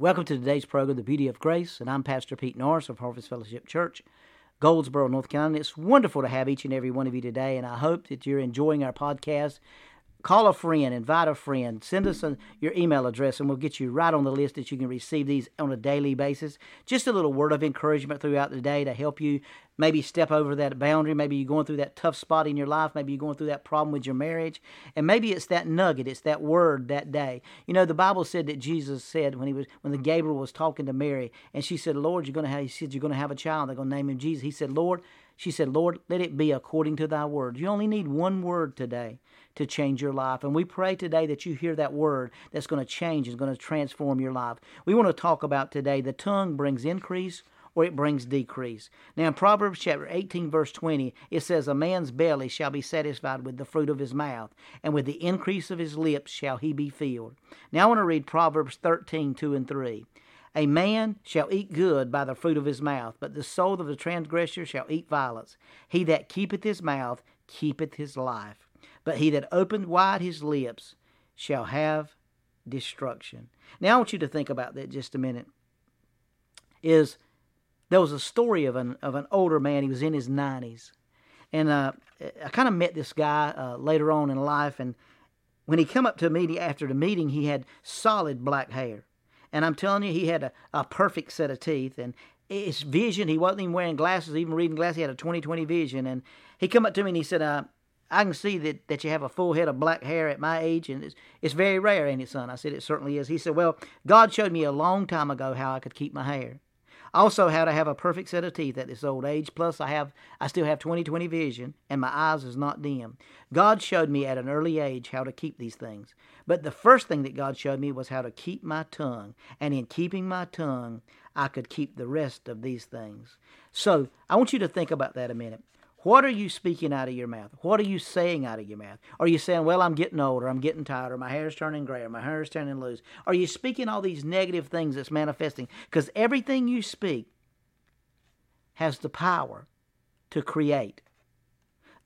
Welcome to today's program, The Beauty of Grace, and I'm Pastor Pete Norris of Harvest Fellowship Church, Goldsboro, North Carolina. It's wonderful to have each and every one of you today, and I hope that you're enjoying our podcast call a friend, invite a friend, send us a, your email address, and we'll get you right on the list that you can receive these on a daily basis. Just a little word of encouragement throughout the day to help you maybe step over that boundary. Maybe you're going through that tough spot in your life. Maybe you're going through that problem with your marriage. And maybe it's that nugget, it's that word that day. You know, the Bible said that Jesus said when he was when the Gabriel was talking to Mary, and she said, Lord, you're gonna have he said, You're gonna have a child, they're gonna name him Jesus. He said, Lord, she said, Lord, let it be according to thy word. You only need one word today to change your life. And we pray today that you hear that word that's going to change, and going to transform your life. We want to talk about today the tongue brings increase or it brings decrease. Now, in Proverbs chapter 18, verse 20, it says, A man's belly shall be satisfied with the fruit of his mouth, and with the increase of his lips shall he be filled. Now, I want to read Proverbs 13, 2 and 3. A man shall eat good by the fruit of his mouth, but the soul of the transgressor shall eat violence. He that keepeth his mouth keepeth his life, but he that opened wide his lips shall have destruction. Now I want you to think about that just a minute. Is there was a story of an of an older man. He was in his nineties, and uh, I kind of met this guy uh, later on in life. And when he come up to me after the meeting, he had solid black hair. And I'm telling you, he had a, a perfect set of teeth. And his vision, he wasn't even wearing glasses, even reading glasses. He had a 20/20 vision. And he come up to me and he said, uh, I can see that, that you have a full head of black hair at my age, and it's, it's very rare, ain't it, son? I said, It certainly is. He said, Well, God showed me a long time ago how I could keep my hair. Also, how to have a perfect set of teeth at this old age. Plus, I have, I still have 20/20 vision, and my eyes is not dim. God showed me at an early age how to keep these things. But the first thing that God showed me was how to keep my tongue, and in keeping my tongue, I could keep the rest of these things. So I want you to think about that a minute. What are you speaking out of your mouth? What are you saying out of your mouth? Are you saying, well, I'm getting older, I'm getting tired, or my hair's turning gray, or my hair's turning loose? Are you speaking all these negative things that's manifesting? Because everything you speak has the power to create.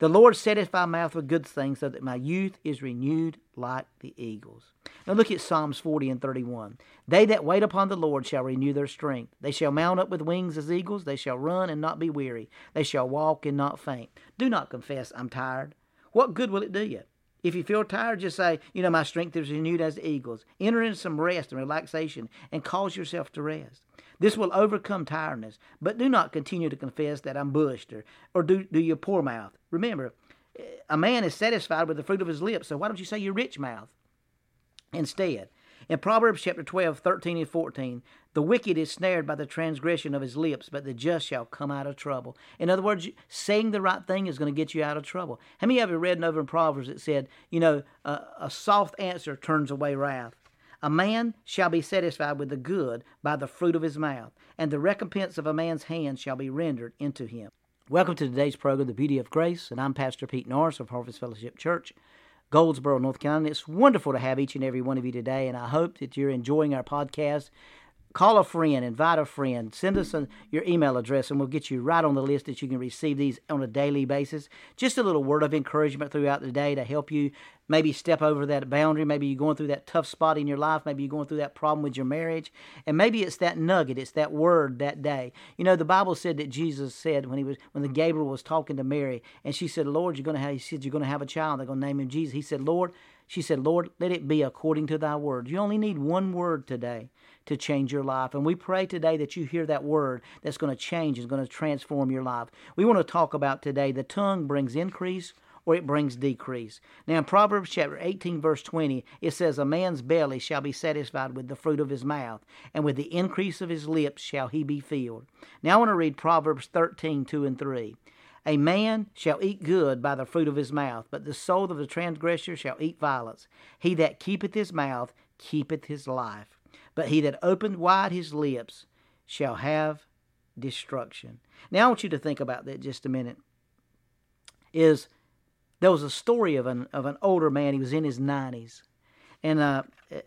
The Lord setteth my mouth with good things, so that my youth is renewed like the eagles. Now look at Psalms 40 and 31. They that wait upon the Lord shall renew their strength. They shall mount up with wings as eagles. They shall run and not be weary. They shall walk and not faint. Do not confess, I'm tired. What good will it do you? If you feel tired, just say, you know, my strength is renewed as the eagles. Enter into some rest and relaxation and cause yourself to rest. This will overcome tiredness. But do not continue to confess that I'm bushed or, or do, do your poor mouth. Remember, eh, a man is satisfied with the fruit of his lips, so why don't you say your rich mouth instead? In Proverbs chapter 12, 13 and 14, the wicked is snared by the transgression of his lips, but the just shall come out of trouble. In other words, saying the right thing is going to get you out of trouble. How many of you read over in Proverbs that said, you know, a, a soft answer turns away wrath? A man shall be satisfied with the good by the fruit of his mouth, and the recompense of a man's hand shall be rendered into him. Welcome to today's program, The Beauty of Grace, and I'm Pastor Pete Norris of Harvest Fellowship Church, Goldsboro, North Carolina. It's wonderful to have each and every one of you today, and I hope that you're enjoying our podcast call a friend, invite a friend, send us your email address, and we'll get you right on the list that you can receive these on a daily basis. Just a little word of encouragement throughout the day to help you maybe step over that boundary. Maybe you're going through that tough spot in your life. Maybe you're going through that problem with your marriage. And maybe it's that nugget, it's that word that day. You know, the Bible said that Jesus said when he was when the Gabriel was talking to Mary, and she said, Lord, you're gonna have he said, You're gonna have a child, they're gonna name him Jesus. He said, Lord, she said, Lord, let it be according to thy word. You only need one word today to change your life. And we pray today that you hear that word that's going to change, is going to transform your life. We want to talk about today the tongue brings increase or it brings decrease. Now, in Proverbs chapter 18, verse 20, it says, A man's belly shall be satisfied with the fruit of his mouth, and with the increase of his lips shall he be filled. Now, I want to read Proverbs 13, 2 and 3. A man shall eat good by the fruit of his mouth, but the soul of the transgressor shall eat violence. He that keepeth his mouth keepeth his life but he that opened wide his lips shall have destruction. Now I want you to think about that just a minute. Is there was a story of an of an older man. He was in his nineties, and uh,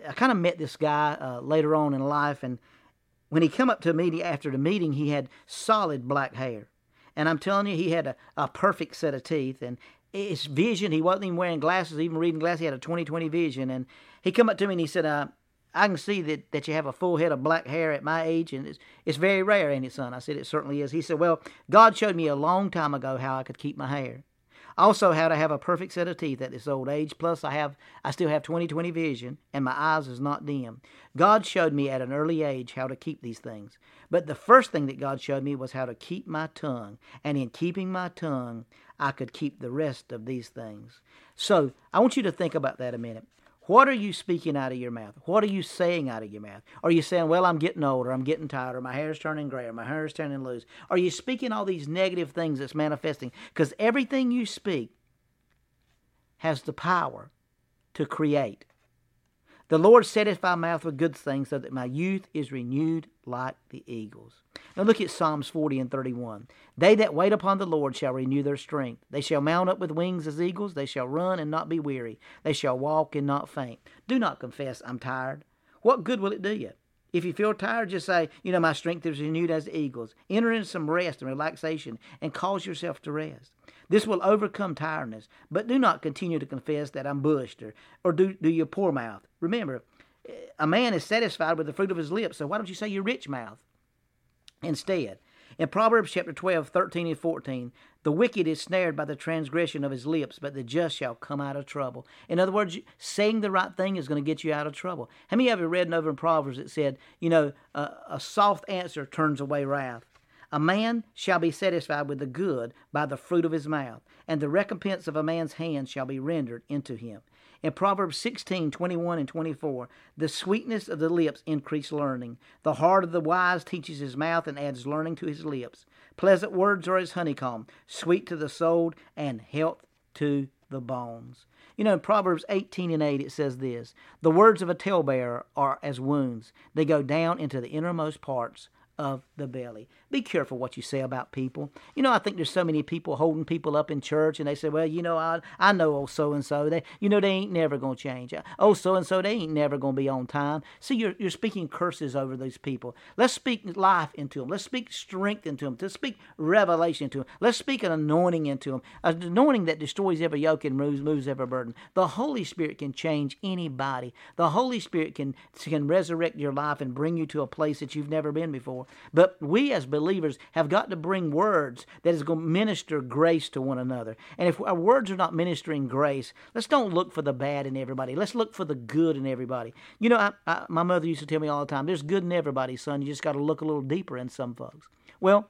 I kind of met this guy uh, later on in life. And when he come up to me after the meeting, he had solid black hair, and I'm telling you, he had a, a perfect set of teeth. And his vision, he wasn't even wearing glasses, even reading glasses. He had a 20/20 vision. And he come up to me and he said, uh, I can see that, that you have a full head of black hair at my age, and it's, it's very rare, ain't it, son? I said, It certainly is. He said, Well, God showed me a long time ago how I could keep my hair. Also, how to have a perfect set of teeth at this old age. Plus, I have, I still have 20/20 vision, and my eyes is not dim. God showed me at an early age how to keep these things. But the first thing that God showed me was how to keep my tongue, and in keeping my tongue, I could keep the rest of these things. So, I want you to think about that a minute. What are you speaking out of your mouth? What are you saying out of your mouth? Are you saying, well, I'm getting older, I'm getting tired, or my hair's turning gray, or my hair's turning loose? Are you speaking all these negative things that's manifesting? Because everything you speak has the power to create. The Lord satisfy my mouth with good things so that my youth is renewed like the eagles. Now look at Psalms 40 and 31. They that wait upon the Lord shall renew their strength. They shall mount up with wings as eagles. They shall run and not be weary. They shall walk and not faint. Do not confess, I'm tired. What good will it do you? If you feel tired, just say, you know, my strength is renewed as the eagles. Enter in some rest and relaxation and cause yourself to rest. This will overcome tiredness. But do not continue to confess that I'm bushed or, or do, do your poor mouth. Remember, eh, a man is satisfied with the fruit of his lips, so why don't you say your rich mouth instead? In Proverbs chapter 12, 13 and 14, the wicked is snared by the transgression of his lips, but the just shall come out of trouble. In other words, saying the right thing is going to get you out of trouble. How many of you read over in Proverbs that said, you know, a soft answer turns away wrath? A man shall be satisfied with the good by the fruit of his mouth, and the recompense of a man's hand shall be rendered into him. In Proverbs 16, 21 and 24, the sweetness of the lips increase learning. The heart of the wise teaches his mouth and adds learning to his lips. Pleasant words are as honeycomb, sweet to the soul and health to the bones. You know, in Proverbs 18 and 8, it says this The words of a talebearer are as wounds, they go down into the innermost parts of the belly. Be careful what you say about people. You know, I think there's so many people holding people up in church, and they say, "Well, you know, I I know old so and so. They, you know, they ain't never gonna change. Uh, oh, so and so, they ain't never gonna be on time." See, you're you're speaking curses over those people. Let's speak life into them. Let's speak strength into them. Let's speak revelation into them. Let's speak an anointing into them. An anointing that destroys every yoke and moves moves every burden. The Holy Spirit can change anybody. The Holy Spirit can can resurrect your life and bring you to a place that you've never been before. But we as believers have got to bring words that is going to minister grace to one another. And if our words are not ministering grace, let's don't look for the bad in everybody. Let's look for the good in everybody. You know, I, I, my mother used to tell me all the time, there's good in everybody, son. You just got to look a little deeper in some folks. Well,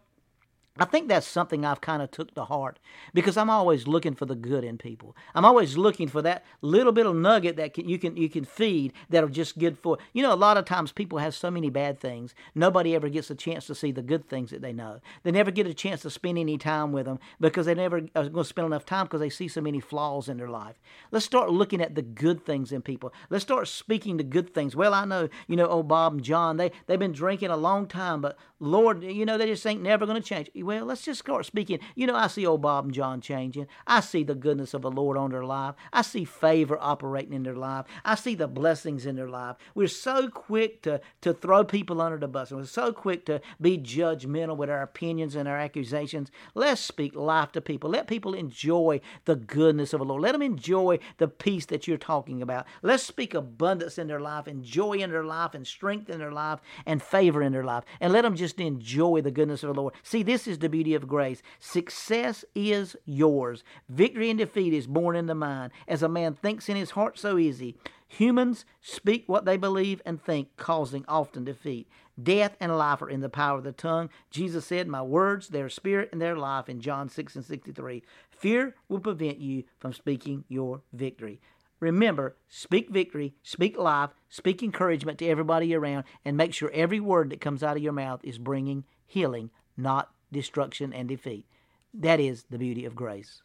I think that's something I've kind of took to heart because I'm always looking for the good in people. I'm always looking for that little bit of nugget that can, you can you can feed that'll just good for. You know, a lot of times people have so many bad things. Nobody ever gets a chance to see the good things that they know. They never get a chance to spend any time with them because they never are going to spend enough time because they see so many flaws in their life. Let's start looking at the good things in people. Let's start speaking the good things. Well, I know, you know, old Bob and John, they they've been drinking a long time, but Lord, you know, they just ain't never going to change well, let's just start speaking. You know, I see old Bob and John changing. I see the goodness of the Lord on their life. I see favor operating in their life. I see the blessings in their life. We're so quick to, to throw people under the bus. We're so quick to be judgmental with our opinions and our accusations. Let's speak life to people. Let people enjoy the goodness of the Lord. Let them enjoy the peace that you're talking about. Let's speak abundance in their life and joy in their life and strength in their life and favor in their life. And let them just enjoy the goodness of the Lord. See, this is the beauty of grace. Success is yours. Victory and defeat is born in the mind. As a man thinks in his heart, so easy. Humans speak what they believe and think, causing often defeat. Death and life are in the power of the tongue. Jesus said, My words, their spirit and their life in John 6 and 63. Fear will prevent you from speaking your victory. Remember, speak victory, speak life, speak encouragement to everybody around, and make sure every word that comes out of your mouth is bringing healing, not destruction, and defeat. That is the beauty of grace.